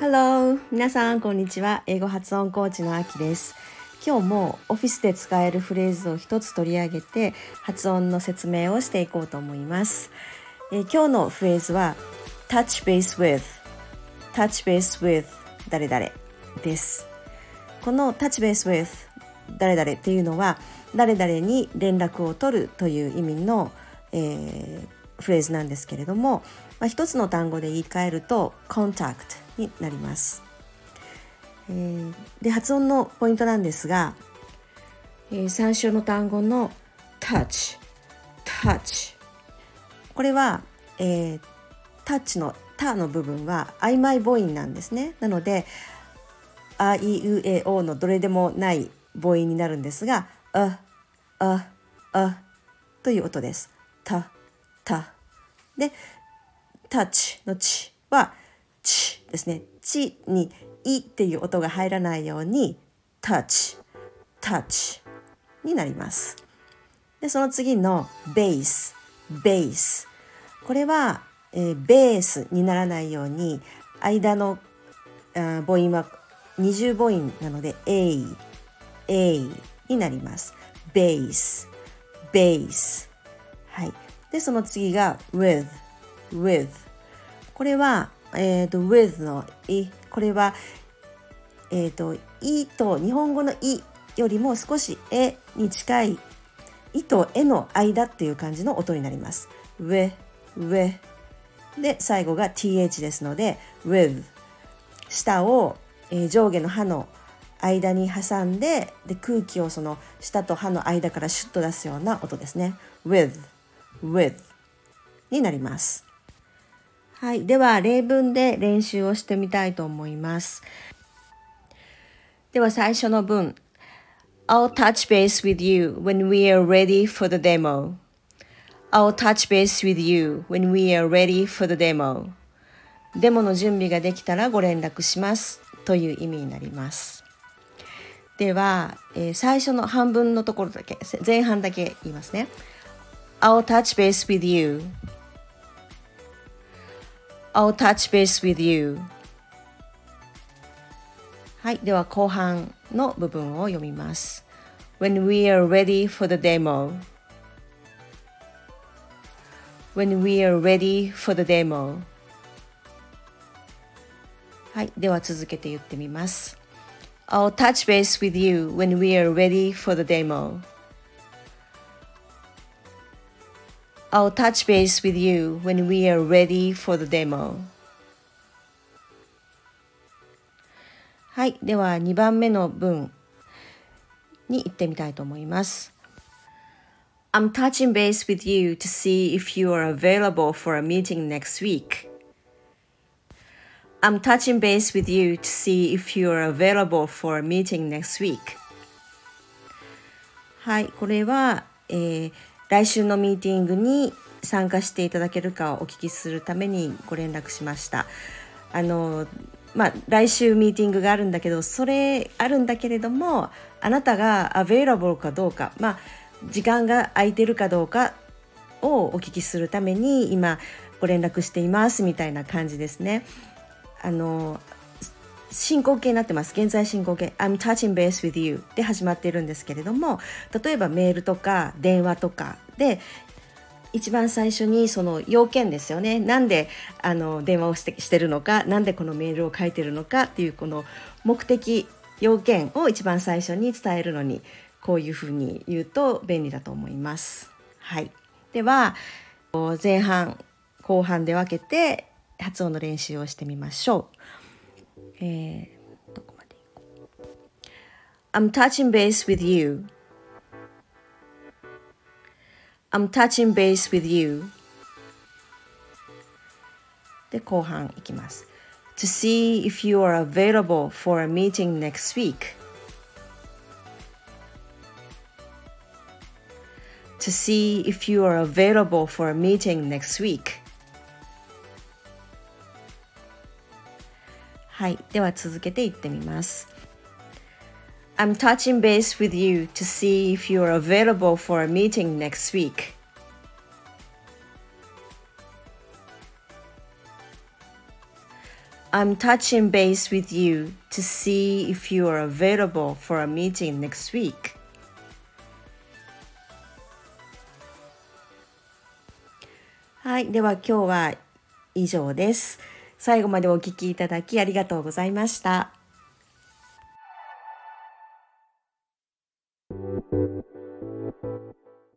Hello! 皆さん、こんにちは。英語発音コーチのあきです。今日もオフィスで使えるフレーズを一つ取り上げて発音の説明をしていこうと思います。えー、今日のフレーズは touch base with touch base with 誰々です。この touch base with 誰々っていうのは誰々に連絡を取るという意味の、えー、フレーズなんですけれども、まあ、一つの単語で言い換えると contact になります。えー、で発音のポイントなんですが、えー、最初の単語の touch touch これは、えー、タッチの「た」の部分は曖昧母音なんですねなので「あいうえお」のどれでもない母音になるんですが「あああ」という音です。たたで「タッチ」の「ち」は「ち」ですね。「ち」に「い」っていう音が入らないように「タッチ」「タッチ」になります。でその次の「ベース」「ベース」これは、えー、ベースにならないように間のあ母音は二重母音なので「A」「A」になります。ベース、ベース。で、その次が with、with。これは、えっ、ー、と、with のい、これは、えっ、ー、と、いと日本語のいよりも少しえに近いいとえの間っていう感じの音になります。with, with。で、最後が th ですので、with。下を、えー、上下の歯の間に挟んでで空気をその舌と歯の間からシュッと出すような音ですね。with, with になります。はい。では、例文で練習をしてみたいと思います。では、最初の文。I'll touch base with you when we are ready for the demo. I'll touch base with you when we are ready for the demo. デモの準備ができたらご連絡しますという意味になります。では、えー、最初の半分のところだけ前半だけ言いますね I'll touch base with you I'll touch base with you はいでは後半の部分を読みます When we are ready for the demo When we are ready for the demo はいでは続けて言ってみます I'll touch base with you when we are ready for the demo. I'll touch base with you when we are ready for the demo. はい。では、2番目の文に行ってみたいと思います。I'm touching base with you to see if you are available for a meeting next week. I'm touching base with you to see if you are available for a meeting next week. はい、これは、えー、 来週のミーティングに参加していただけるかをお聞きするためにご連絡しました。あのまあ、来週ミーティングがあるんだけどそれあるんだけれどもあなたが available かどうか、まあ、時間が空いてるかどうかをお聞きするために今ご連絡していますみたいな感じですね。あの進行形になってます。現在進行形。I'm touching base with you で始まっているんですけれども例えばメールとか電話とか。で一番最初にその要件ですよね。なんであの電話をしてしてるのか何でこのメールを書いてるのかっていうこの目的要件を一番最初に伝えるのにこういうふうに言うと便利だと思います。はい、では前半後半で分けて発音の練習をしてみましょう。えー、どこまでいこう I'm touching base with you. I'm touching base with you. で、後半いきます。To see if you are available for a meeting next week. To see if you are available for a meeting next week. はい、では続けていってみます。I'm touching base with you to see if you're available for a meeting next week. I'm touching base with you to see if you are available for a meeting next week. はい、では今日は以上です。最後までお聞きいただきありがとうございました。